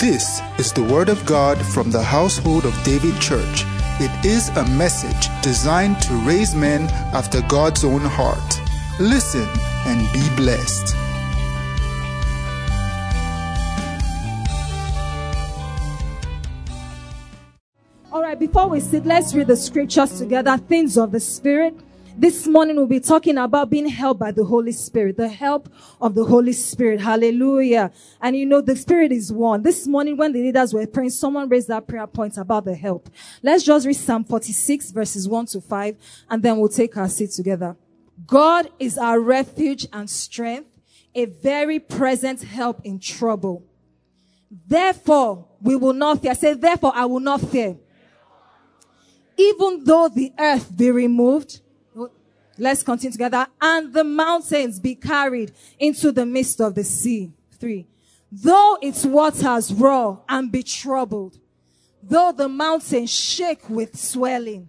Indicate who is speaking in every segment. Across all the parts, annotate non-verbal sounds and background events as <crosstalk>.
Speaker 1: This is the Word of God from the household of David Church. It is a message designed to raise men after God's own heart. Listen and be blessed.
Speaker 2: All right, before we sit, let's read the scriptures together. Things of the Spirit. This morning we'll be talking about being helped by the Holy Spirit, the help of the Holy Spirit. Hallelujah. And you know, the Spirit is one. This morning when the leaders were praying, someone raised that prayer point about the help. Let's just read Psalm 46 verses 1 to 5 and then we'll take our seat together. God is our refuge and strength, a very present help in trouble. Therefore, we will not fear. I Say, therefore, I will not fear. Even though the earth be removed, let's continue together, and the mountains be carried into the midst of the sea. Three. Though its waters roar and be troubled, though the mountains shake with swelling,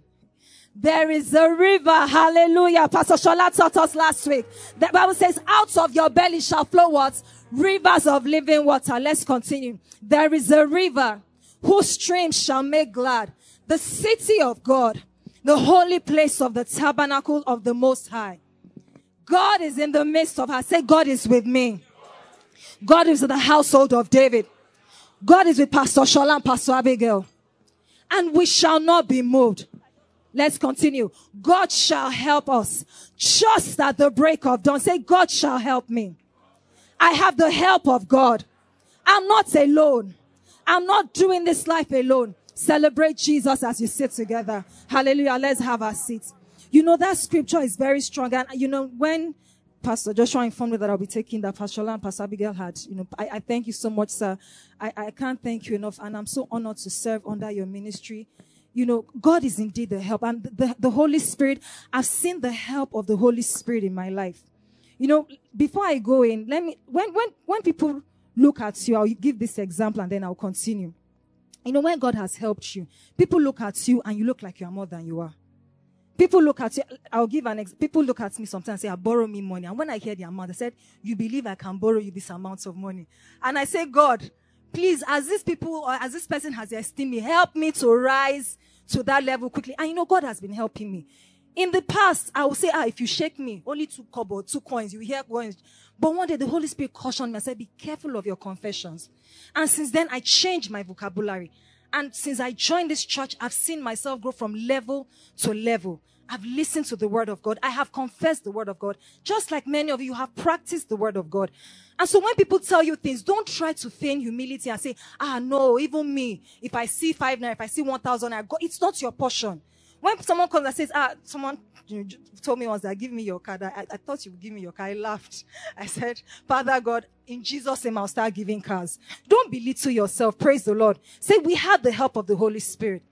Speaker 2: there is a river. Hallelujah. Pastor Shola taught us last week. The Bible says, out of your belly shall flow what? Rivers of living water. Let's continue. There is a river whose streams shall make glad the city of God, the holy place of the tabernacle of the Most High. God is in the midst of her. Say, God is with me. God is in the household of David. God is with Pastor Shola and Pastor Abigail. And we shall not be moved. Let's continue. God shall help us just at the break of dawn. Say, God shall help me. I have the help of God. I'm not alone. I'm not doing this life alone. Celebrate Jesus as you sit together. Hallelujah. Let's have our seats. You know, that scripture is very strong. And, you know, when Pastor Joshua informed me that I'll be taking that Pastor and Pastor Abigail had, you know, I, I thank you so much, sir. I, I can't thank you enough. And I'm so honored to serve under your ministry. You know, God is indeed the help. And the, the Holy Spirit, I've seen the help of the Holy Spirit in my life. You know, before I go in, let me, when, when, when people look at you, I'll give this example and then I'll continue. You know, when God has helped you, people look at you and you look like you are more than you are. People look at you, I'll give an ex, people look at me sometimes say, I borrow me money. And when I hear the amount, they said, you believe I can borrow you this amount of money. And I say, God, please, as these people or as this person has esteemed me, help me to rise to that level quickly. And you know, God has been helping me. In the past, I would say, ah, if you shake me, only two kobo, two coins, you hear coins. But one day the Holy Spirit cautioned me and said, be careful of your confessions. And since then, I changed my vocabulary. And since I joined this church, I've seen myself grow from level to level. I've listened to the word of God. I have confessed the word of God. Just like many of you have practiced the word of God. And so when people tell you things, don't try to feign humility and say, ah, no, even me, if I see five now, if I see one thousand naira, it's not your portion. When someone comes and says, ah, someone told me once that give me your card. I, I thought you would give me your car. I laughed. I said, Father God, in Jesus' name, I'll start giving cars. Don't belittle yourself. Praise the Lord. Say, we have the help of the Holy Spirit.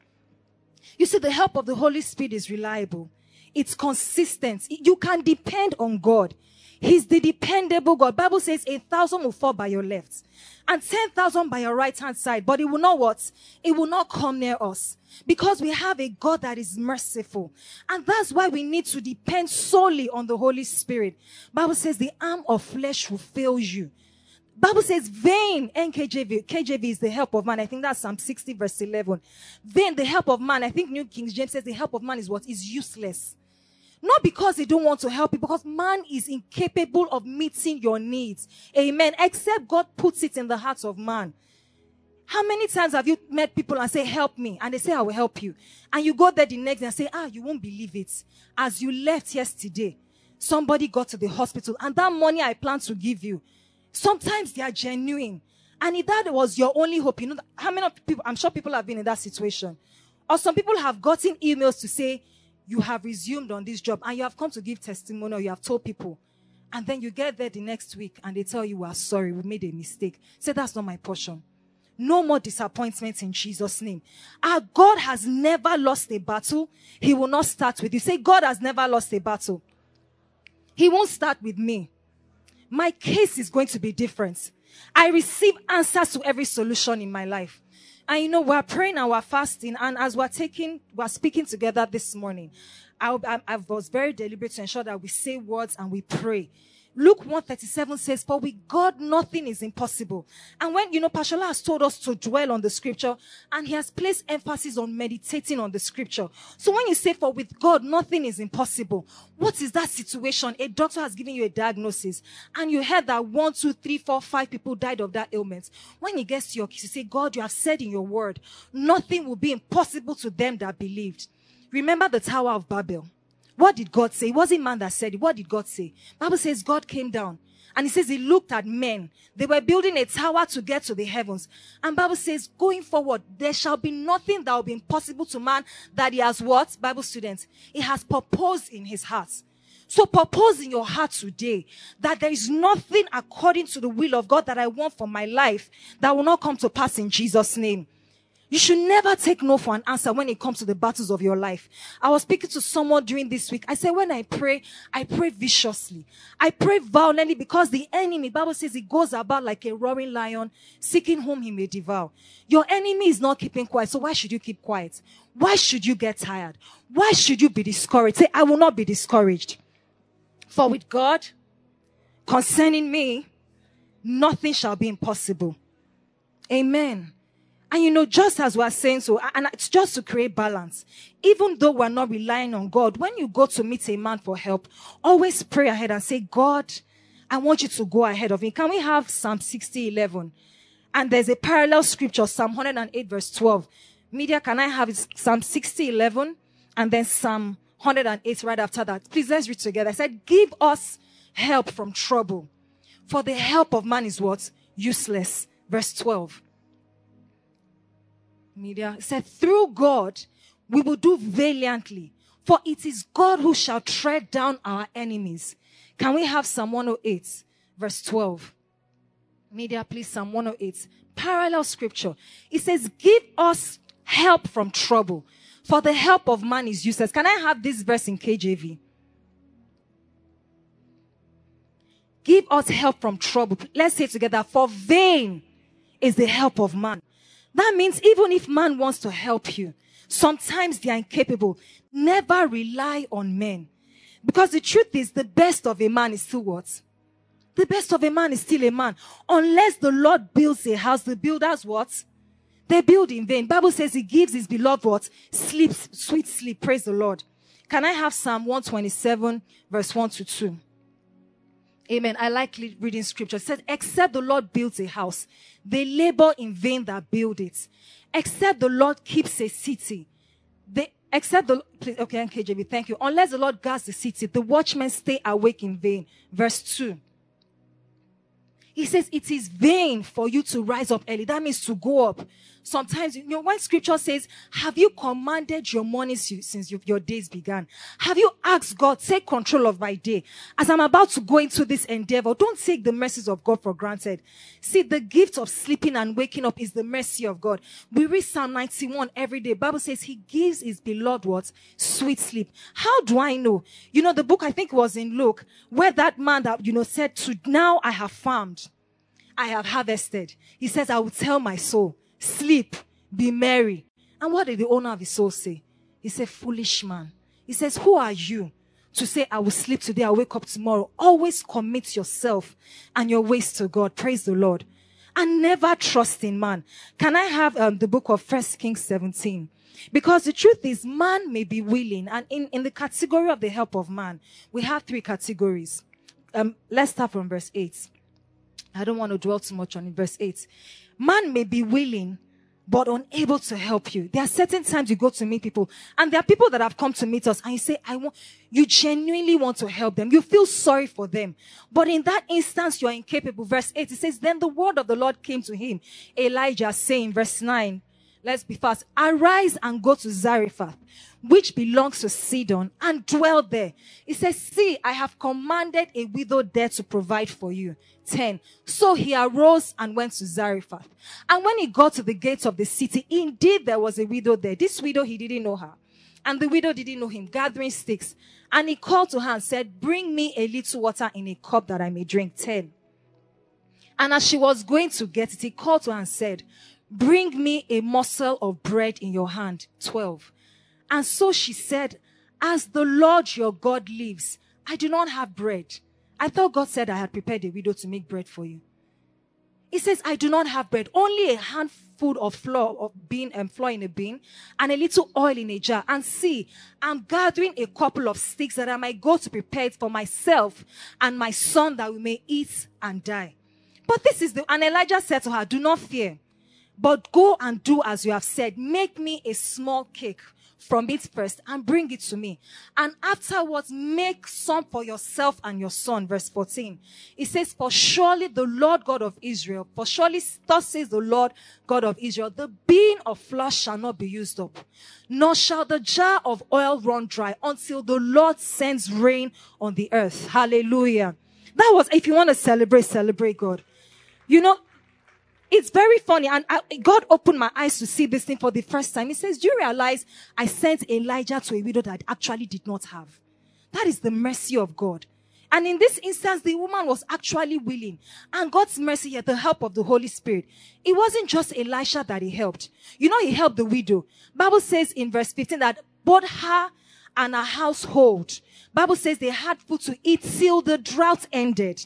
Speaker 2: You see, the help of the Holy Spirit is reliable. It's consistent. You can depend on God. He's the dependable God. Bible says a thousand will fall by your left and 10,000 by your right hand side, but it will not what? It will not come near us because we have a God that is merciful. And that's why we need to depend solely on the Holy Spirit. Bible says the arm of flesh will fail you. Bible says vain NKJV. KJV is the help of man. I think that's Psalm 60 verse 11. Vain, the help of man. I think New King James says the help of man is what? Is useless. Not because they don't want to help you, because man is incapable of meeting your needs. Amen. Except God puts it in the hearts of man. How many times have you met people and say, help me? And they say, I will help you. And you go there the next day and say, ah, you won't believe it. As you left yesterday, somebody got to the hospital and that money I plan to give you, sometimes they are genuine. And if that was your only hope, you know, how many people, I'm sure people have been in that situation. Or some people have gotten emails to say, you have resumed on this job and you have come to give testimony or you have told people. And then you get there the next week and they tell you, we are sorry, we made a mistake. Say, that's not my portion. No more disappointments in Jesus' name. Our God has never lost a battle. He will not start with you. Say, God has never lost a battle. He won't start with me. My case is going to be different. I receive answers to every solution in my life. And you know, we're praying and we're fasting. And as we're taking, we're speaking together this morning, I, I, I was very deliberate to ensure that we say words and we pray. Luke 137 says, For with God nothing is impossible. And when, you know, Pashala has told us to dwell on the scripture and he has placed emphasis on meditating on the scripture. So when you say, For with God nothing is impossible, what is that situation? A doctor has given you a diagnosis and you heard that one, two, three, four, five people died of that ailment. When he gets to your case, you say, God, you have said in your word, nothing will be impossible to them that believed. Remember the Tower of Babel. What did God say? It wasn't man that said it. What did God say? Bible says God came down and he says he looked at men. They were building a tower to get to the heavens. And Bible says going forward, there shall be nothing that will be impossible to man that he has what? Bible students. He has proposed in his heart. So propose in your heart today that there is nothing according to the will of God that I want for my life that will not come to pass in Jesus' name. You should never take no for an answer when it comes to the battles of your life. I was speaking to someone during this week. I said, when I pray, I pray viciously. I pray violently because the enemy, Bible says he goes about like a roaring lion, seeking whom he may devour. Your enemy is not keeping quiet. So why should you keep quiet? Why should you get tired? Why should you be discouraged? Say, I will not be discouraged. For with God, concerning me, nothing shall be impossible. Amen. And you know, just as we're saying so, and it's just to create balance. Even though we're not relying on God, when you go to meet a man for help, always pray ahead and say, God, I want you to go ahead of me. Can we have Psalm 60, 11? And there's a parallel scripture, Psalm 108 verse 12. Media, can I have Psalm 60, 11? And then Psalm 108 right after that. Please let's read together. I said, give us help from trouble. For the help of man is what? Useless. Verse 12 media said, through God, we will do valiantly. For it is God who shall tread down our enemies. Can we have Psalm 108, verse 12? Media, please, Psalm 108. Parallel scripture. It says, Give us help from trouble, for the help of man is useless. Can I have this verse in KJV? Give us help from trouble. Let's say together, for vain is the help of man. That means even if man wants to help you, sometimes they are incapable. Never rely on men. Because the truth is, the best of a man is still what? The best of a man is still a man. Unless the Lord builds a house, the builders what? They build in vain. Bible says he gives his beloved what? Sleeps, sweet sleep. Praise the Lord. Can I have Psalm 127 verse 1 to 2? Amen. I like reading scripture. It says, except the Lord builds a house, they labor in vain that build it. Except the Lord keeps a city, they, except the, please, okay, KJV, thank you. Unless the Lord guards the city, the watchmen stay awake in vain. Verse 2. He says it is vain for you to rise up early. That means to go up. Sometimes, you know, when scripture says, have you commanded your mornings since your days began? Have you asked God, take control of my day? As I'm about to go into this endeavor, don't take the mercies of God for granted. See, the gift of sleeping and waking up is the mercy of God. We read Psalm 91 every day. Bible says he gives his beloved what? Sweet sleep. How do I know? You know, the book I think was in Luke, where that man that, you know, said to now I have farmed. I have harvested. He says, I will tell my soul, sleep, be merry. And what did the owner of his soul say? He said, foolish man. He says, who are you to say, I will sleep today, I'll wake up tomorrow? Always commit yourself and your ways to God. Praise the Lord. And never trust in man. Can I have um, the book of First Kings 17? Because the truth is, man may be willing, and in, in the category of the help of man, we have three categories. Um, let's start from verse 8. I don't want to dwell too much on it. Verse 8. Man may be willing, but unable to help you. There are certain times you go to meet people, and there are people that have come to meet us, and you say, I want, you genuinely want to help them. You feel sorry for them. But in that instance, you are incapable. Verse 8, it says, Then the word of the Lord came to him, Elijah saying, verse 9, let's be fast. Arise and go to Zarephath, which belongs to Sidon, and dwell there. He says, See, I have commanded a widow there to provide for you. 10. So he arose and went to Zarephath. And when he got to the gates of the city, indeed there was a widow there. This widow, he didn't know her. And the widow didn't know him, gathering sticks. And he called to her and said, Bring me a little water in a cup that I may drink. 10. And as she was going to get it, he called to her and said, Bring me a morsel of bread in your hand. 12. And so she said, As the Lord your God lives, I do not have bread I thought God said I had prepared a widow to make bread for you. He says, I do not have bread, only a handful of flour of bean and flour in a bin and a little oil in a jar. And see, I'm gathering a couple of sticks that I might go to prepare it for myself and my son that we may eat and die. But this is the, and Elijah said to her, do not fear, but go and do as you have said. Make me a small cake from it first and bring it to me. And afterwards, make some for yourself and your son. Verse 14. It says, For surely the Lord God of Israel, for surely thus says the Lord God of Israel, the bean of flour shall not be used up, nor shall the jar of oil run dry until the Lord sends rain on the earth. Hallelujah. That was, if you want to celebrate, celebrate God. You know, it's very funny. And I, God opened my eyes to see this thing for the first time. He says, do you realize I sent Elijah to a widow that I actually did not have? That is the mercy of God. And in this instance, the woman was actually willing. And God's mercy had the help of the Holy Spirit. It wasn't just Elisha that he helped. You know, he helped the widow. Bible says in verse 15 that both her and her household, Bible says they had food to eat till the drought ended.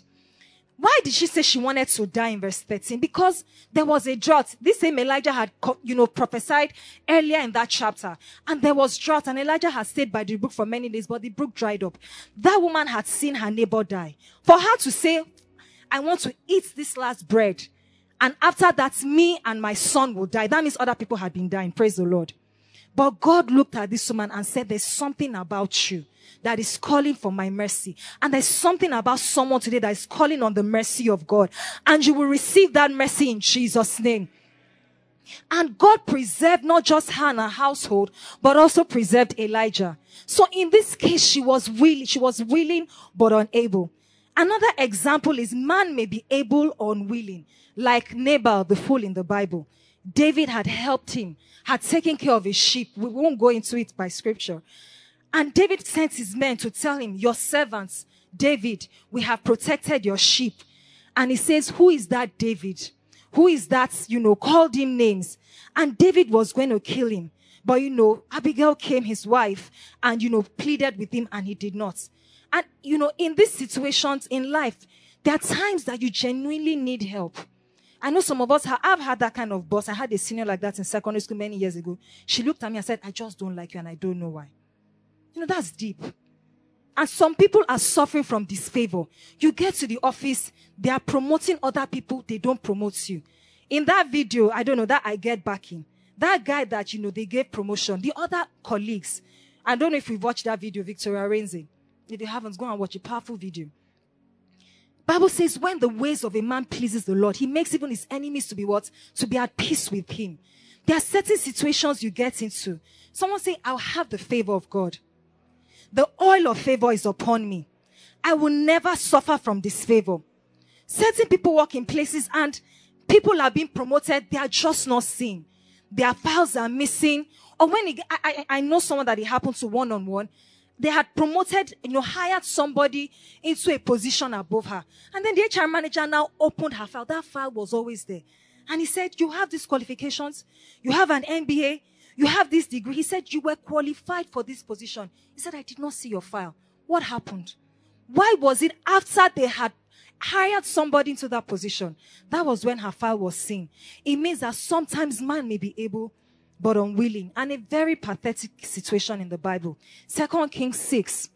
Speaker 2: Why did she say she wanted to die in verse 13? Because there was a drought. This same Elijah had, you know, prophesied earlier in that chapter. And there was drought and Elijah had stayed by the brook for many days, but the brook dried up. That woman had seen her neighbor die. For her to say, I want to eat this last bread. And after that, me and my son will die. That means other people had been dying. Praise the Lord. But God looked at this woman and said, there's something about you that is calling for my mercy. And there's something about someone today that is calling on the mercy of God. And you will receive that mercy in Jesus' name. And God preserved not just her and her household, but also preserved Elijah. So in this case, she was willing, she was willing, but unable. Another example is man may be able or unwilling, like Nabal, the fool in the Bible. David had helped him, had taken care of his sheep. We won't go into it by scripture. And David sent his men to tell him, your servants, David, we have protected your sheep. And he says, who is that David? Who is that, you know, called him names. And David was going to kill him. But you know, Abigail came, his wife, and you know, pleaded with him and he did not. And you know, in these situations in life, there are times that you genuinely need help. I know some of us have, I've had that kind of boss. I had a senior like that in secondary school many years ago. She looked at me and said, I just don't like you and I don't know why. You know, that's deep. And some people are suffering from disfavor. You get to the office, they are promoting other people, they don't promote you. In that video, I don't know, that I get back in. That guy that, you know, they gave promotion, the other colleagues, I don't know if we watched that video, Victoria Renzi. If you haven't, go and watch a powerful video. Bible says when the ways of a man pleases the Lord, he makes even his enemies to be what? To be at peace with him. There are certain situations you get into. Someone say, I'll have the favor of God. The oil of favor is upon me. I will never suffer from disfavor. Certain people work in places and people are being promoted. They are just not seen. Their files are missing. Or when I, I, I know someone that it happened to one on one. They had promoted, you know, hired somebody into a position above her. And then the HR manager now opened her file. That file was always there. And he said, you have these qualifications. You have an MBA. You have this degree. He said, You were qualified for this position. He said, I did not see your file. What happened? Why was it after they had hired somebody into that position? That was when her file was seen. It means that sometimes man may be able, but unwilling. And a very pathetic situation in the Bible. Second Kings 6,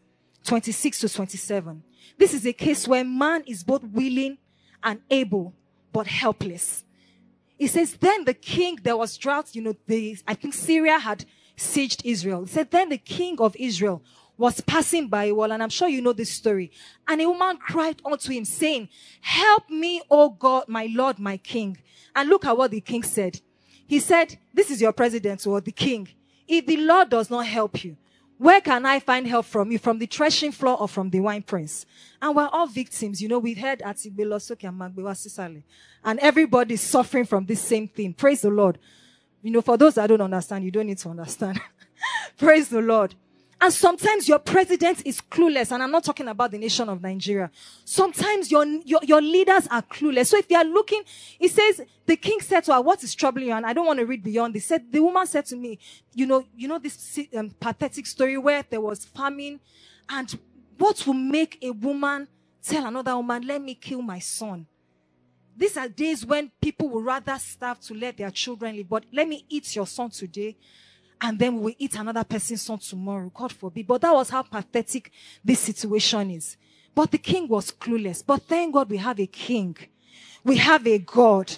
Speaker 2: 26 to 27. This is a case where man is both willing and able, but helpless. He says, then the king, there was drought, you know, the, I think Syria had sieged Israel. He said, then the king of Israel was passing by a wall, and I'm sure you know this story. And a woman cried unto him, saying, Help me, O God, my Lord, my king. And look at what the king said. He said, This is your president or the king. If the Lord does not help you, where can I find help from you? From the threshing floor or from the wine press? And we're all victims. You know, we've heard at and and everybody's suffering from this same thing. Praise the Lord. You know, for those that don't understand, you don't need to understand. <laughs> Praise the Lord. And sometimes your president is clueless. And I'm not talking about the nation of Nigeria. Sometimes your, your, your leaders are clueless. So if you are looking, it says, the king said to her, what is troubling you? And I don't want to read beyond this. Said, the woman said to me, you know, you know this um, pathetic story where there was famine and what will make a woman tell another woman, let me kill my son. These are days when people would rather starve to let their children live. But let me eat your son today and then we will eat another person's son tomorrow. God forbid. But that was how pathetic this situation is. But the king was clueless. But thank God we have a king. We have a God.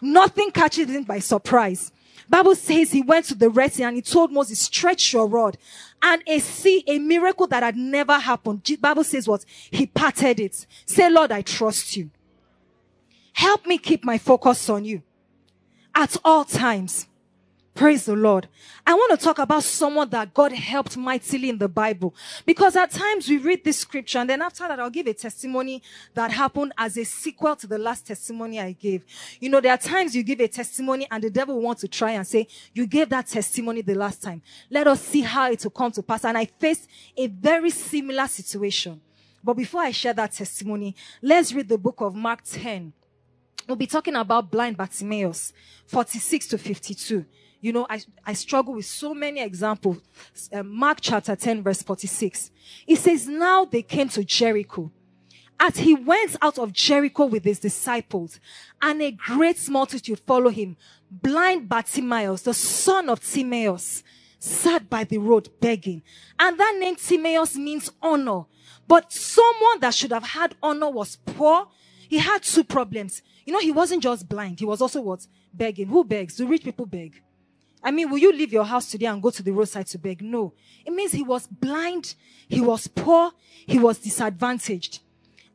Speaker 2: Nothing catches him by surprise. Bible says he went to the Red Sea and he told Moses, stretch your rod. And a sea, a miracle that had never happened. Bible says what? He parted it. Say, Lord, I trust you. Help me keep my focus on you at all times. Praise the Lord. I want to talk about someone that God helped mightily in the Bible. Because at times we read this scripture and then after that I'll give a testimony that happened as a sequel to the last testimony I gave. You know, there are times you give a testimony and the devil wants to try and say, you gave that testimony the last time. Let us see how it will come to pass. And I faced a very similar situation. But before I share that testimony, let's read the book of Mark 10. We'll be talking about blind Bartimaeus, 46 to 52 you know, I, I struggle with so many examples. Uh, Mark chapter 10 verse 46. It says, now they came to Jericho. As he went out of Jericho with his disciples and a great multitude followed him, blind Bartimaeus, the son of Timaeus, sat by the road begging. And that name Timaeus means honor. But someone that should have had honor was poor. He had two problems. You know, he wasn't just blind. He was also what? Begging. Who begs? Do rich people beg? I mean, will you leave your house today and go to the roadside to beg? No. It means he was blind, he was poor, he was disadvantaged.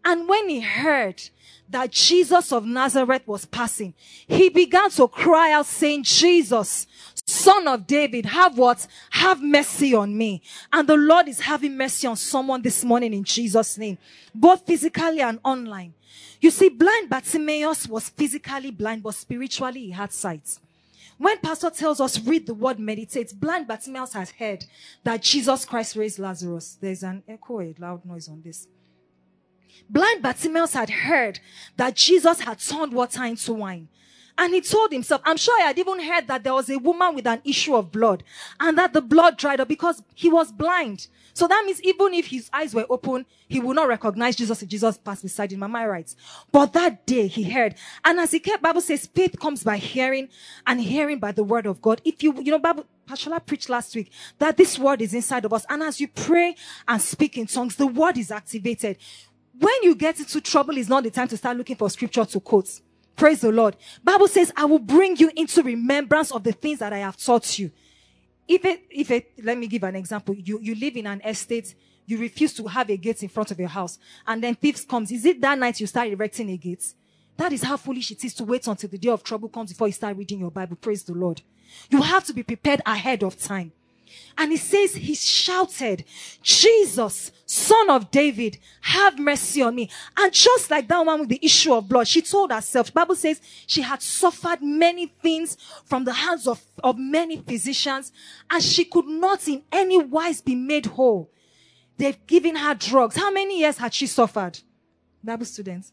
Speaker 2: And when he heard that Jesus of Nazareth was passing, he began to cry out saying, Jesus, son of David, have what? Have mercy on me. And the Lord is having mercy on someone this morning in Jesus name, both physically and online. You see, blind Bartimaeus was physically blind, but spiritually he had sight. When pastor tells us read the word meditate, blind Bartimaeus has heard that Jesus Christ raised Lazarus. There's an echo, a loud noise on this. Blind Bartimaeus had heard that Jesus had turned water into wine. And he told himself, I'm sure I had even heard that there was a woman with an issue of blood and that the blood dried up because he was blind. So that means even if his eyes were open, he would not recognize Jesus if Jesus passed beside him. Am I right? But that day he heard. And as he kept, Bible says faith comes by hearing and hearing by the word of God. If you, you know, Bible, Pastor preached last week that this word is inside of us. And as you pray and speak in tongues, the word is activated. When you get into trouble, is not the time to start looking for scripture to quote. Praise the Lord. Bible says, I will bring you into remembrance of the things that I have taught you. If it, if it, let me give an example. You, you live in an estate, you refuse to have a gate in front of your house, and then thieves comes. Is it that night you start erecting a gate? That is how foolish it is to wait until the day of trouble comes before you start reading your Bible. Praise the Lord. You have to be prepared ahead of time. And he says, he shouted, Jesus, son of David, have mercy on me. And just like that woman with the issue of blood, she told herself, Bible says she had suffered many things from the hands of, of many physicians and she could not in any wise be made whole. They've given her drugs. How many years had she suffered? Bible students.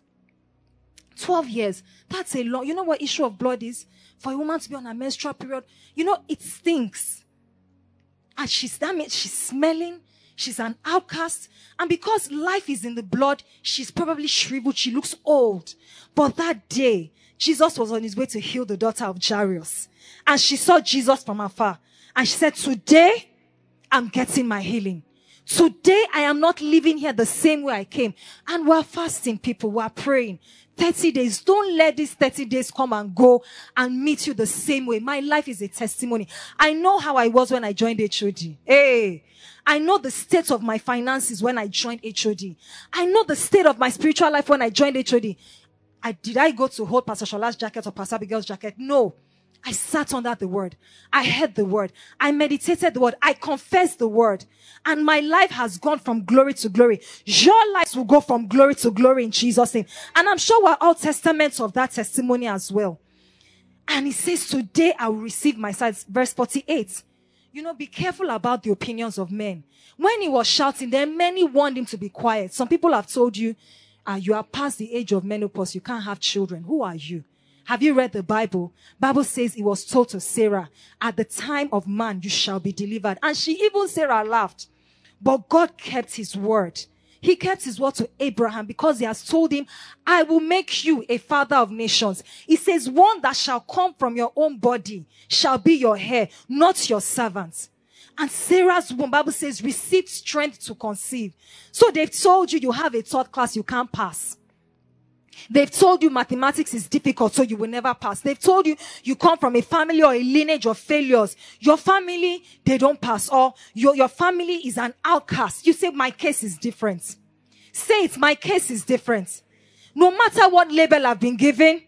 Speaker 2: 12 years. That's a long, you know what issue of blood is? For a woman to be on a menstrual period, you know, it stinks. And she's, means she's smelling. She's an outcast. And because life is in the blood, she's probably shriveled. She looks old. But that day, Jesus was on his way to heal the daughter of Jairus. And she saw Jesus from afar. And she said, today, I'm getting my healing. Today, I am not living here the same way I came. And we're fasting, people. We're praying. 30 days. Don't let these 30 days come and go and meet you the same way. My life is a testimony. I know how I was when I joined HOD. Hey. I know the state of my finances when I joined HOD. I know the state of my spiritual life when I joined HOD. I, did I go to hold Pastor Shola's jacket or Pastor Abigail's jacket? No. I sat under the word. I heard the word. I meditated the word. I confessed the word. And my life has gone from glory to glory. Your lives will go from glory to glory in Jesus' name. And I'm sure we're all testaments of that testimony as well. And he says, today I will receive my sight. Verse 48. You know, be careful about the opinions of men. When he was shouting, then many warned him to be quiet. Some people have told you, uh, you are past the age of menopause. You can't have children. Who are you? Have you read the Bible? Bible says it was told to Sarah, at the time of man, you shall be delivered. And she even Sarah laughed. But God kept his word. He kept his word to Abraham because he has told him, I will make you a father of nations. He says, one that shall come from your own body shall be your heir, not your servant. And Sarah's womb, Bible says, received strength to conceive. So they've told you you have a third class you can't pass. They've told you mathematics is difficult, so you will never pass. They've told you you come from a family or a lineage of failures. Your family, they don't pass. Or your, your family is an outcast. You say, my case is different. Say it, my case is different. No matter what label I've been given,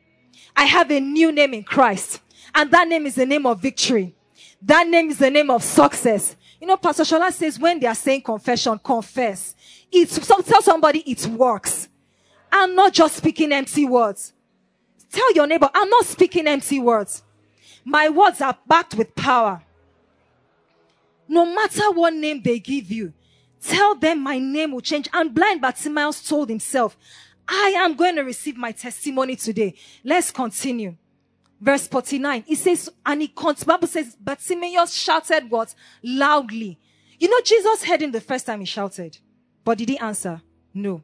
Speaker 2: I have a new name in Christ. And that name is the name of victory. That name is the name of success. You know, Pastor Shola says when they are saying confession, confess. It's, so tell somebody it works. I'm not just speaking empty words. Tell your neighbor, I'm not speaking empty words. My words are backed with power. No matter what name they give you, tell them my name will change. And blind Bartimaeus told himself, I am going to receive my testimony today. Let's continue. Verse 49. It says, and he, Bible says, Bartimaeus shouted what? Loudly. You know, Jesus heard him the first time he shouted, but did he answer? No.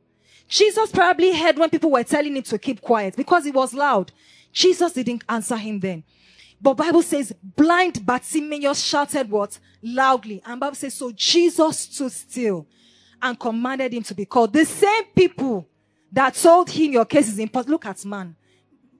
Speaker 2: Jesus probably heard when people were telling him to keep quiet because it was loud. Jesus didn't answer him then. But Bible says blind Bartimaeus shouted what? Loudly. And Bible says, so Jesus stood still and commanded him to be called. The same people that told him your case is important. Look at man.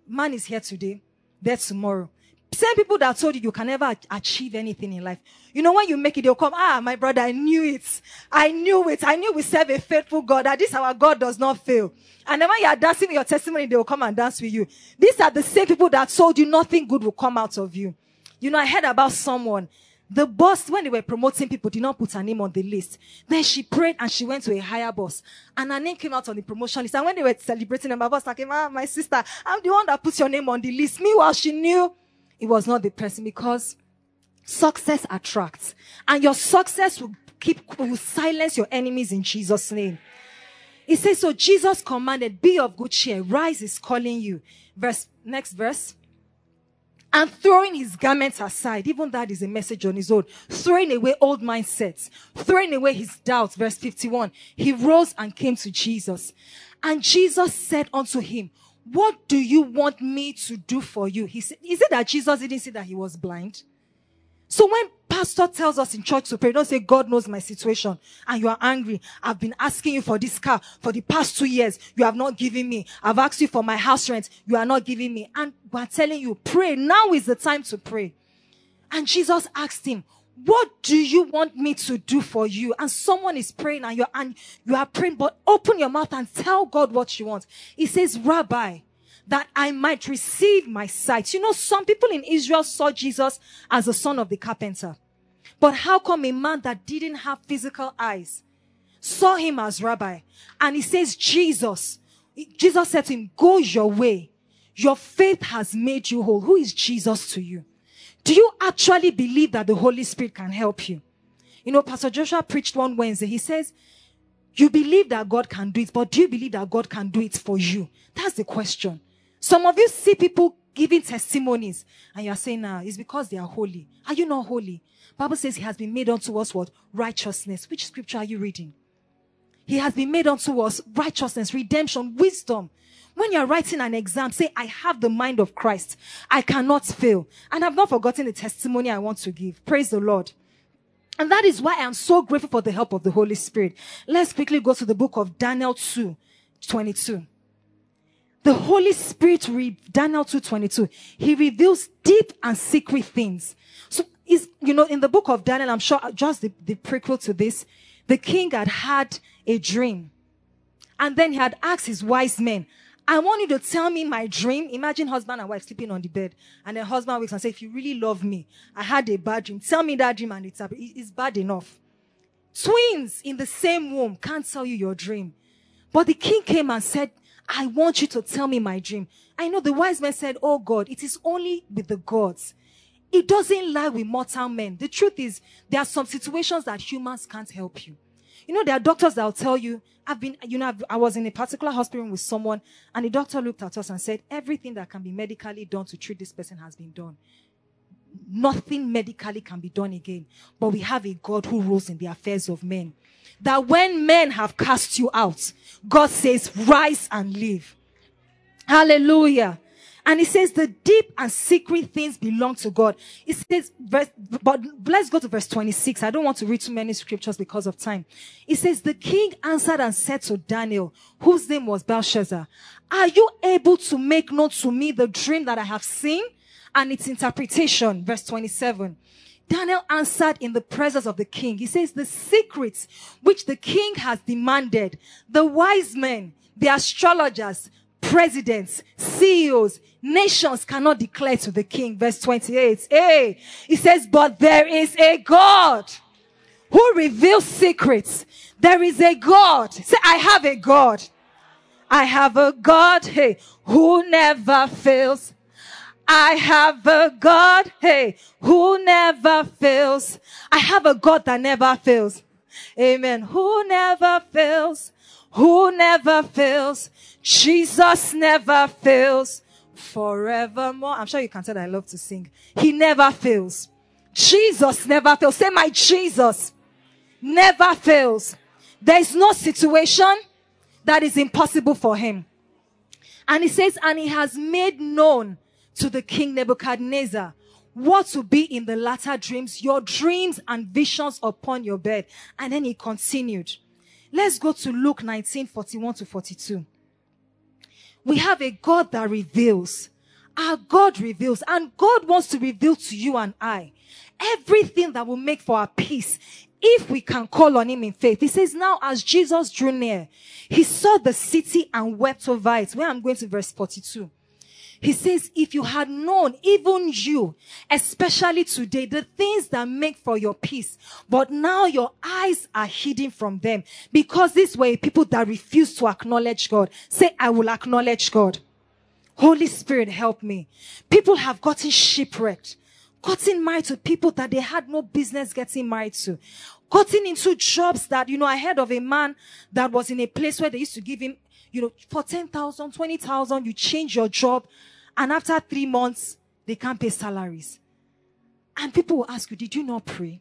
Speaker 2: Man is here today, there tomorrow. Same people that told you you can never achieve anything in life. You know, when you make it, they'll come, ah, my brother, I knew it. I knew it. I knew we serve a faithful God, that this our God does not fail. And then when you are dancing with your testimony, they will come and dance with you. These are the same people that told you nothing good will come out of you. You know, I heard about someone. The boss, when they were promoting people, did not put her name on the list. Then she prayed and she went to a higher boss. And her name came out on the promotion list. And when they were celebrating, and my boss like, ah, my sister, I'm the one that puts your name on the list. Meanwhile, she knew it was not the person because success attracts and your success will keep, will silence your enemies in Jesus name. He says, so Jesus commanded, be of good cheer. Rise is calling you. Verse, next verse. And throwing his garments aside, even that is a message on his own, throwing away old mindsets, throwing away his doubts. Verse 51. He rose and came to Jesus. And Jesus said unto him, what do you want me to do for you? He said, Is it that Jesus didn't see that he was blind? So when pastor tells us in church to pray, don't say, God knows my situation and you are angry. I've been asking you for this car for the past two years. You have not given me. I've asked you for my house rent. You are not giving me. And we're telling you, pray. Now is the time to pray. And Jesus asked him, what do you want me to do for you? And someone is praying and you're, and you are praying, but open your mouth and tell God what you want. He says, Rabbi, that I might receive my sight. You know, some people in Israel saw Jesus as the son of the carpenter. But how come a man that didn't have physical eyes saw him as rabbi? And he says, Jesus, Jesus said to him, go your way. Your faith has made you whole. Who is Jesus to you? Do you actually believe that the Holy Spirit can help you? You know, Pastor Joshua preached one Wednesday. He says, you believe that God can do it, but do you believe that God can do it for you? That's the question. Some of you see people giving testimonies and you are saying, now, it's because they are holy. Are you not holy? Bible says he has been made unto us what? Righteousness. Which scripture are you reading? He has been made unto us righteousness, redemption, wisdom. When you're writing an exam, say, I have the mind of Christ. I cannot fail. And I've not forgotten the testimony I want to give. Praise the Lord. And that is why I'm so grateful for the help of the Holy Spirit. Let's quickly go to the book of Daniel 2, 22. The Holy Spirit, Daniel 2.22, he reveals deep and secret things. So, is you know, in the book of Daniel, I'm sure just the, the prequel to this, the king had had a dream. And then he had asked his wise men, I want you to tell me my dream. Imagine husband and wife sleeping on the bed. And the husband wakes and says, if you really love me, I had a bad dream. Tell me that dream and it's, it's bad enough. Twins in the same womb can't tell you your dream. But the king came and said, I want you to tell me my dream. I know the wise men said, Oh God, it is only with the gods. It doesn't lie with mortal men. The truth is, there are some situations that humans can't help you. You know, there are doctors that will tell you, I've been, you know, I've, i was in a particular hospital with someone and the doctor looked at us and said, everything that can be medically done to treat this person has been done. Nothing medically can be done again. But we have a God who rules in the affairs of men. that when men have cast you out, God says, rise and live. Hallelujah. And he says the deep and secret things belong to God. It says, verse, but let's go to verse 26. I don't want to read too many scriptures because of time. It says, the king answered and said to Daniel, whose name was Belteshazzar, are you able to make known to me the dream that I have seen and its interpretation? Verse 27. Daniel answered in the presence of the king. He says, the secrets which the king has demanded, the wise men, the astrologers, presidents, CEOs, nations cannot declare to the king. Verse 28. Hey, he says, but there is a God who reveals secrets. There is a God. Say, I have a God. I have a God, hey, who never fails. I have a God, hey, who never fails. I have a God that never fails. Amen. Who never fails. Who never fails. Jesus never fails forevermore. I'm sure you can tell I love to sing. He never fails. Jesus never fails. Say my Jesus never fails. There is no situation that is impossible for him. And he says, and he has made known to the king Nebuchadnezzar what will be in the latter dreams, your dreams and visions upon your bed. And then he continued. Let's go to Luke 19, 41 to 42. We have a God that reveals. Our God reveals and God wants to reveal to you and I everything that will make for our peace if we can call on him in faith. He says, now as Jesus drew near, he saw the city and wept over it. Where I'm going to verse 42. He says, if you had known, even you, especially today, the things that make for your peace, but now your eyes are hidden from them because these were people that refuse to acknowledge God. Say, I will acknowledge God. Holy Spirit, help me. People have gotten shipwrecked, gotten married to people that they had no business getting married to, gotten into jobs that, you know, I heard of a man that was in a place where they used to give him you know, for 10,000, 20,000, you change your job. And after three months, they can't pay salaries. And people will ask you, did you not pray?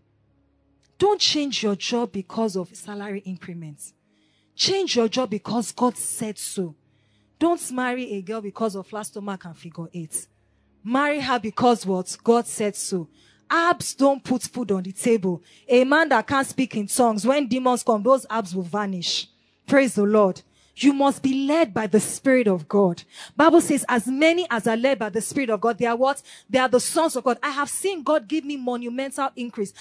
Speaker 2: Don't change your job because of salary increments. Change your job because God said so. Don't marry a girl because of last stomach and figure eight. Marry her because what? God said so. Abs don't put food on the table. A man that can't speak in tongues, when demons come, those abs will vanish. Praise the Lord. You must be led by the Spirit of God. Bible says, as many as are led by the Spirit of God, they are what? They are the sons of God. I have seen God give me monumental increase.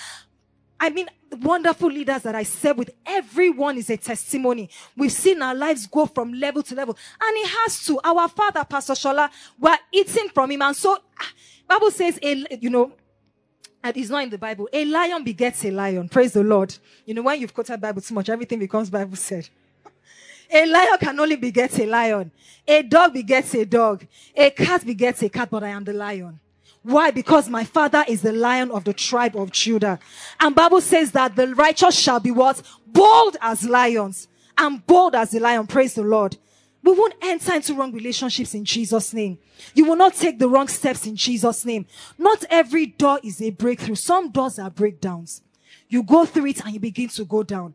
Speaker 2: I mean, wonderful leaders that I serve with, everyone is a testimony. We've seen our lives go from level to level. And it has to. Our father, Pastor Shola, we're eating from him. And so, ah, Bible says, a, you know, and it's not in the Bible. A lion begets a lion. Praise the Lord. You know, when you've quoted Bible too much, everything becomes Bible said. A lion can only beget a lion. A dog begets a dog. A cat begets a cat, but I am the lion. Why? Because my father is the lion of the tribe of Judah. And Bible says that the righteous shall be what? Bold as lions. And bold as the lion. Praise the Lord. We won't enter into wrong relationships in Jesus' name. You will not take the wrong steps in Jesus' name. Not every door is a breakthrough. Some doors are breakdowns. You go through it and you begin to go down.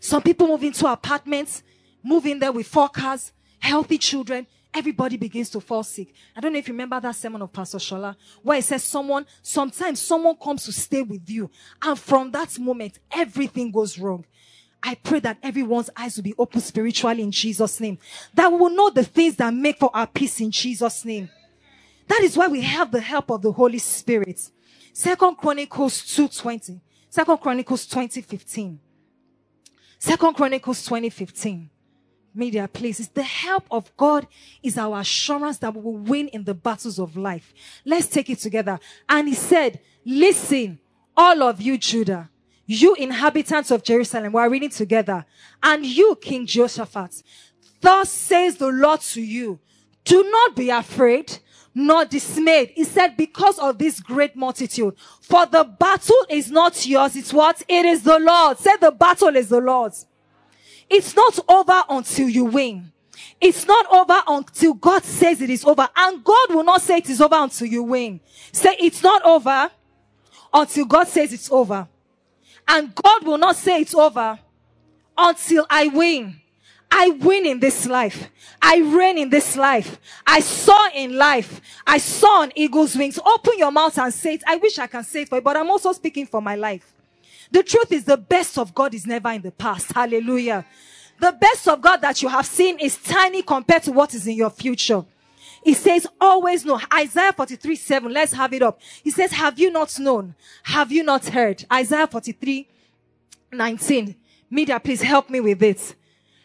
Speaker 2: Some people move into apartments, move in there with four cars, healthy children. Everybody begins to fall sick. I don't know if you remember that sermon of Pastor Shola, where it says someone, sometimes someone comes to stay with you. And from that moment, everything goes wrong. I pray that everyone's eyes will be open spiritually in Jesus' name. That we will know the things that make for our peace in Jesus' name. That is why we have the help of the Holy Spirit. Second Chronicles 2.20. Second Chronicles 2015. Second Chronicles 2015. Media, please. It's the help of God is our assurance that we will win in the battles of life. Let's take it together. And he said, listen, all of you, Judah, you inhabitants of Jerusalem, we're reading together, and you, King Jehoshaphat, thus says the Lord to you, do not be afraid, nor dismayed. He said, because of this great multitude. For the battle is not yours, it's what? It is the Lord. Say the battle is the Lord's. It's not over until you win. It's not over until God says it is over. And God will not say it is over until you win. Say it's not over until God says it's over. And God will not say it's over until I win. I win in this life. I reign in this life. I soar in life. I soar on eagle's wings. Open your mouth and say it. I wish I can say it for you, but I'm also speaking for my life. The truth is the best of God is never in the past. Hallelujah. The best of God that you have seen is tiny compared to what is in your future. He says, always know. Isaiah 43, 7. Let's have it up. He says, have you not known? Have you not heard? Isaiah 43, 19. Media, please help me with it.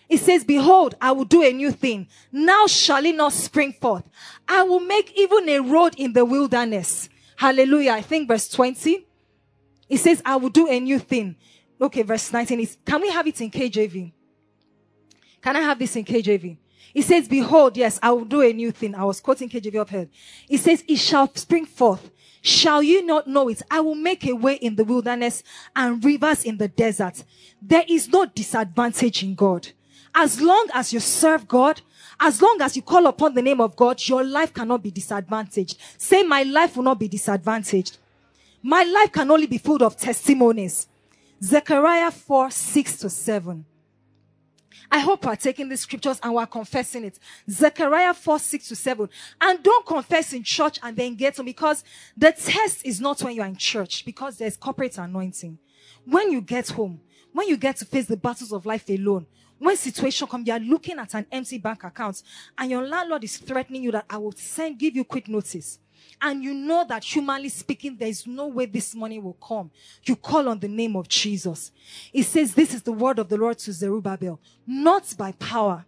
Speaker 2: It says, behold, I will do a new thing. Now shall it not spring forth. I will make even a road in the wilderness. Hallelujah. I think verse 20. It says, I will do a new thing. Okay, verse 19 is, can we have it in KJV? Can I have this in KJV? It says, behold, yes, I will do a new thing. I was quoting KJV up here. It says, it shall spring forth. Shall you not know it? I will make a way in the wilderness and rivers in the desert. There is no disadvantage in God. As long as you serve God, as long as you call upon the name of God, your life cannot be disadvantaged. Say, my life will not be disadvantaged. My life can only be full of testimonies. Zechariah 4, 6 to 7. I hope we're taking these scriptures and we're confessing it. Zechariah 4, 6 to 7. And don't confess in church and then get on because the test is not when you're in church because there's corporate anointing. When you get home, when you get to face the battles of life alone, when situation come, you are looking at an empty bank account and your landlord is threatening you that I will send, give you quick notice. And you know that humanly speaking, there is no way this money will come. You call on the name of Jesus. It says, this is the word of the Lord to Zerubbabel, not by power,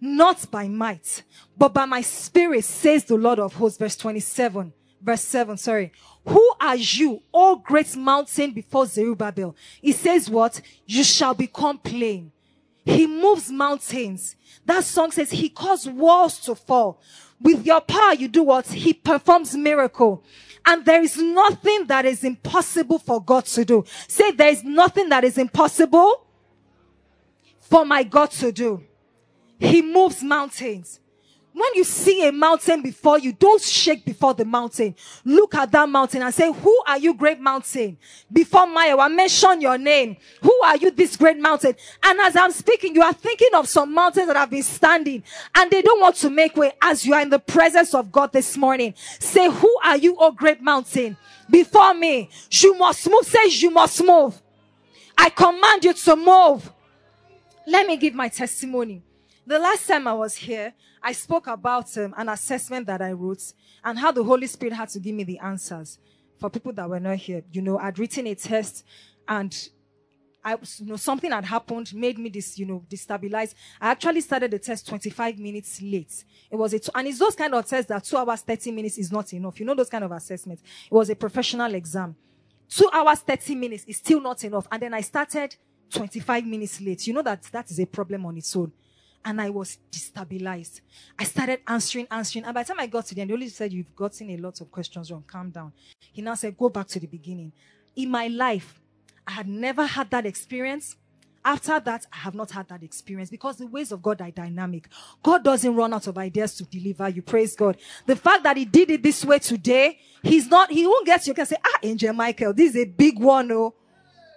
Speaker 2: not by might, but by my spirit, says the Lord of hosts, verse 27 verse 7, sorry. Who are you, O great mountain before Zerubbabel? He says what? You shall become plain. He moves mountains. That song says he caused walls to fall. With your power, you do what? He performs miracle. And there is nothing that is impossible for God to do. Say there is nothing that is impossible for my God to do. He moves mountains. When you see a mountain before you, don't shake before the mountain. Look at that mountain and say, who are you, great mountain? Before Maya, I mention your name. Who are you, this great mountain? And as I'm speaking, you are thinking of some mountains that have been standing and they don't want to make way as you are in the presence of God this morning. Say, who are you, oh great mountain? Before me, you must move. Say, you must move. I command you to move. Let me give my testimony. The last time I was here, I spoke about um, an assessment that I wrote and how the Holy Spirit had to give me the answers. For people that were not here, you know, I'd written a test and I, you know, something had happened, made me this, you know, destabilized. I actually started the test 25 minutes late. It was a, two, and it's those kind of tests that two hours, 30 minutes is not enough. You know, those kind of assessments. It was a professional exam. Two hours, 30 minutes is still not enough. And then I started 25 minutes late. You know that that is a problem on its own and I was destabilized. I started answering, answering. And by the time I got to the end, the Holy said, You've gotten a lot of questions wrong. Calm down. He now said, Go back to the beginning. In my life, I had never had that experience. After that, I have not had that experience because the ways of God are dynamic. God doesn't run out of ideas to deliver you. Praise God. The fact that He did it this way today, He's not, He won't get you. can say, Ah, Angel Michael, this is a big one. Oh,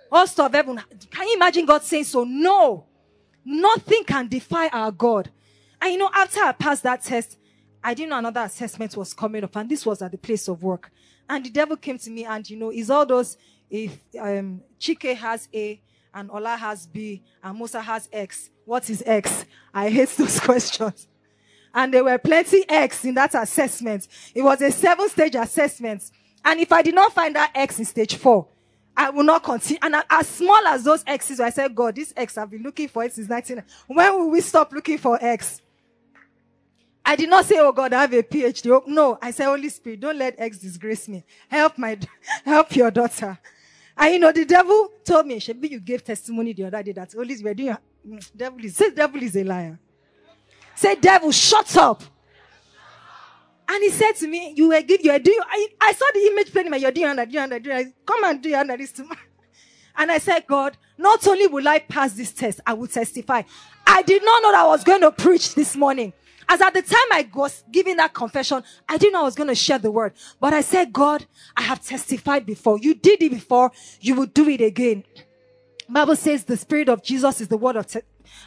Speaker 2: host of heaven. Can you imagine God saying so? No. Nothing can defy our God. And you know, after I passed that test, I didn't know another assessment was coming up, and this was at the place of work. And the devil came to me, and you know, is all those if um, Chike has A and Ola has B and Musa has X, what is X? I hate <laughs> those questions. And there were plenty X in that assessment. It was a seven stage assessment. And if I did not find that X in stage four, I will not continue. And as small as those X's, I said, God, this X, I've been looking for it since 19. When will we stop looking for X? I did not say, oh God, I have a PhD. Oh, no, I said, Holy Spirit, don't let X disgrace me. Help my, <laughs> help your daughter. And you know, the devil told me, Shebi, you gave testimony the other day that Holy Spirit, doing, mm, devil is, say devil is a liar. Say devil, shut up. And he said to me, you were good, you were doing, I, I saw the image playing my, you're doing under, doing under, doing Come and do under this. Tomorrow. And I said, God, not only will I pass this test, I will testify. I did not know that I was going to preach this morning. As at the time I was giving that confession, I didn't know I was going to share the word. But I said, God, I have testified before. You did it before. You will do it again. Bible says the spirit of Jesus is the word of, te-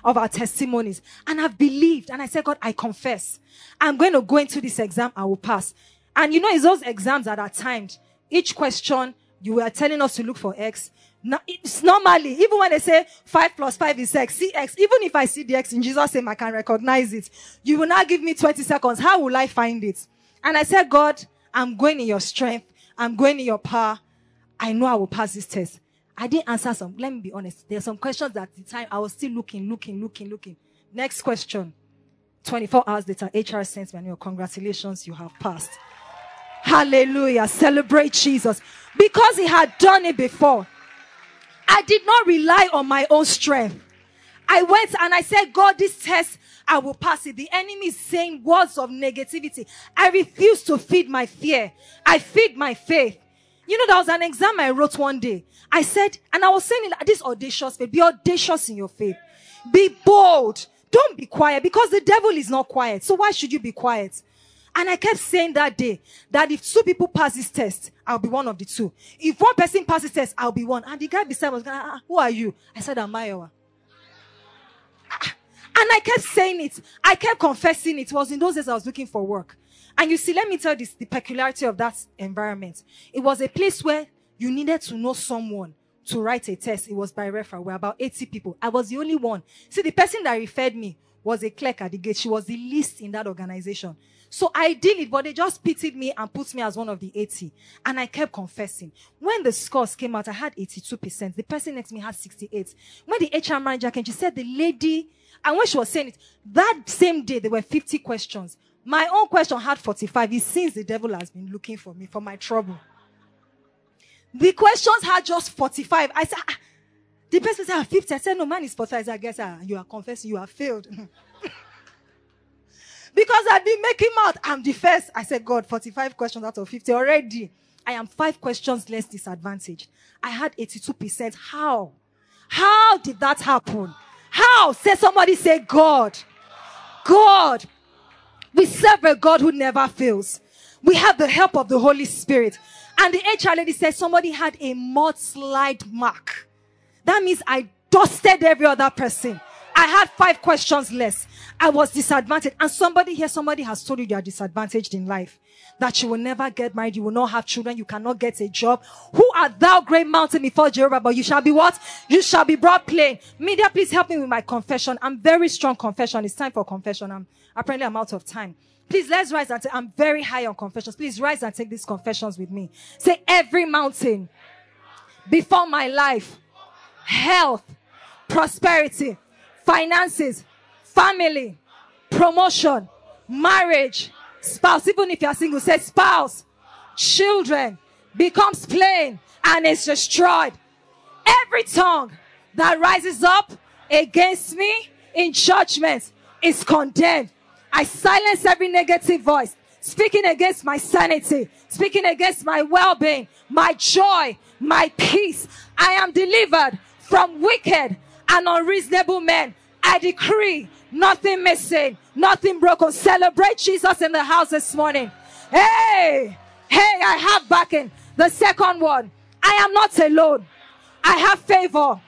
Speaker 2: of our testimonies. And I've believed and I said, God, I confess. I'm going to go into this exam. I will pass. And you know, it's those exams that are timed. Each question, you were telling us to look for X. Now, it's normally, even when they say 5 plus 5 is X, see X, even if I see the X in Jesus' name, I can recognize it. You will not give me 20 seconds. How will I find it? And I said, God, I'm going in your strength. I'm going in your power. I know I will pass this test. I didn't answer some. Let me be honest. There are some questions at the time I was still looking, looking, looking, looking. Next question. 24 hours later, HR sends me your congratulations, you have passed. Hallelujah. Celebrate Jesus. Because he had done it before. I did not rely on my own strength. I went and I said, God, this test, I will pass it. The enemy is saying words of negativity. I refuse to feed my fear. I feed my faith. You know, there was an exam I wrote one day. I said, and I was saying this audacious faith, be audacious in your faith. Be bold. Don't be quiet because the devil is not quiet. So why should you be quiet? And I kept saying that day that if two people pass this test, I'll be one of the two. If one person passes test, I'll be one. And the guy beside me was going, ah, who are you? I said, I'm Mayowa. Ah, and I kept saying it. I kept confessing it. it. was in those days I was looking for work. And you see, let me tell this, the peculiarity of that environment. It was a place where you needed to know someone to write a test. It was by referral. We're about 80 people. I was the only one. See, the person that referred me was a clerk at the gate. She was the least in that organization. So I did it, but they just pitied me and put me as one of the 80. And I kept confessing. When the scores came out, I had 82%. The person next to me had 68. When the HR manager came, she said the lady, and when she was saying it, that same day, there were 50 questions. My own question had 45. It seems the devil has been looking for me, for my trouble. The questions had just 45. I said, ah. the person said, ah, 50. I said, no, man is 45. I guess ah, you are confessing, you have failed. <laughs> because I'd been making out, I'm the first. I said, God, 45 questions out of 50 already. I am five questions less disadvantaged. I had 82%. How? How did that happen? How? Say somebody say God. God. We serve a God who never fails. We have the help of the Holy Spirit. And the HR lady said somebody had a mudslide mark. That means I dusted every other person. I had five questions less. I was disadvantaged. And somebody here, somebody has told you you are disadvantaged in life. That you will never get married, you will not have children, you cannot get a job. Who art thou, great mountain before Jehovah? But you shall be what? You shall be brought plain. Media, please help me with my confession. I'm very strong confession. It's time for confession. I'm apparently I'm out of time. Please let's rise and take, I'm very high on confessions. Please rise and take these confessions with me. Say every mountain before my life, health, prosperity, finances, family, promotion, marriage, spouse. Even if you're single, say spouse, children becomes plain and is destroyed. Every tongue that rises up against me in judgment is condemned. I silence every negative voice speaking against my sanity, speaking against my well-being, my joy, my peace. I am delivered from wicked and unreasonable men. I decree nothing missing, nothing broken. Celebrate Jesus in the house this morning. Hey, hey, I have backing. The second one, I am not alone. I have favor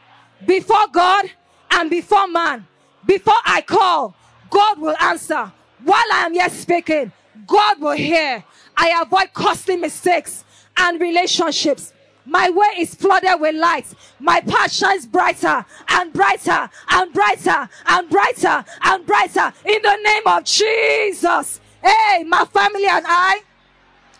Speaker 2: before God and before man. Before I call, God will answer. While I am yet speaking, God will hear. I avoid costly mistakes and relationships. My way is flooded with light. My path shines brighter and brighter and brighter and brighter and brighter in the name of Jesus. Hey, my family and I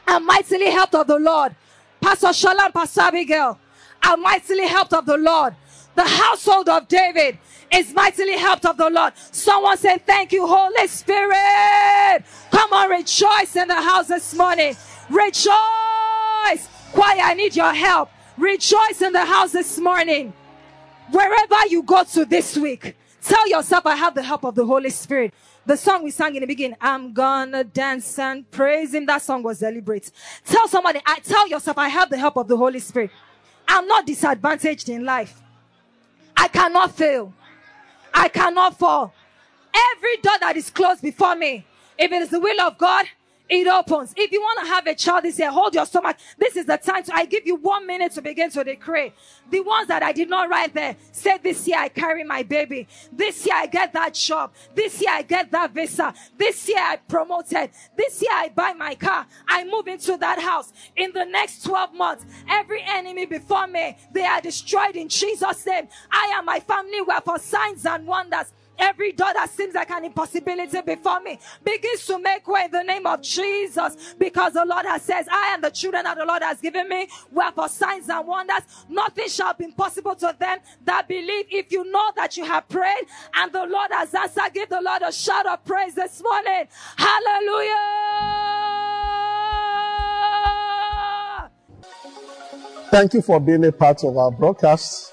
Speaker 2: are mightily helped of the Lord. Pastor Shalom, Pastor Abigail are mightily helped of the Lord. The household of David is mightily helped of the Lord. Someone say, Thank you, Holy Spirit. Come on, rejoice in the house this morning. Rejoice. Choir, I need your help. Rejoice in the house this morning. Wherever you go to this week, tell yourself, I have the help of the Holy Spirit. The song we sang in the beginning, I'm gonna dance and praise him. That song was deliberate. Tell somebody, I tell yourself, I have the help of the Holy Spirit. I'm not disadvantaged in life. I cannot fail. I cannot fall. Every door that is closed before me, if it is the will of God, it opens. If you want to have a child this year, hold your stomach. This is the time to, I give you one minute to begin to decree. The ones that I did not write there, said, this year I carry my baby. This year I get that job. This year I get that visa. This year I promoted. This year I buy my car. I move into that house. In the next 12 months, every enemy before me, they are destroyed in Jesus' name. I and my family were for signs and wonders. Every door that seems like an impossibility before me begins to make way in the name of Jesus because the Lord has says, I and the children that the Lord has given me were for signs and wonders. Nothing shall be impossible to them that believe. If you know that you have prayed and the Lord has answered, give the Lord a shout of praise this morning. Hallelujah.
Speaker 3: Thank you for being a part of our broadcast.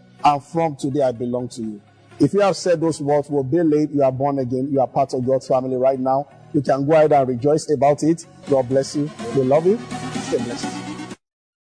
Speaker 3: and from today I belong to you. If you have said those words, will be late, you are born again, you are part of God's family right now. You can go ahead and rejoice about it. God bless you. We love you. Stay blessed.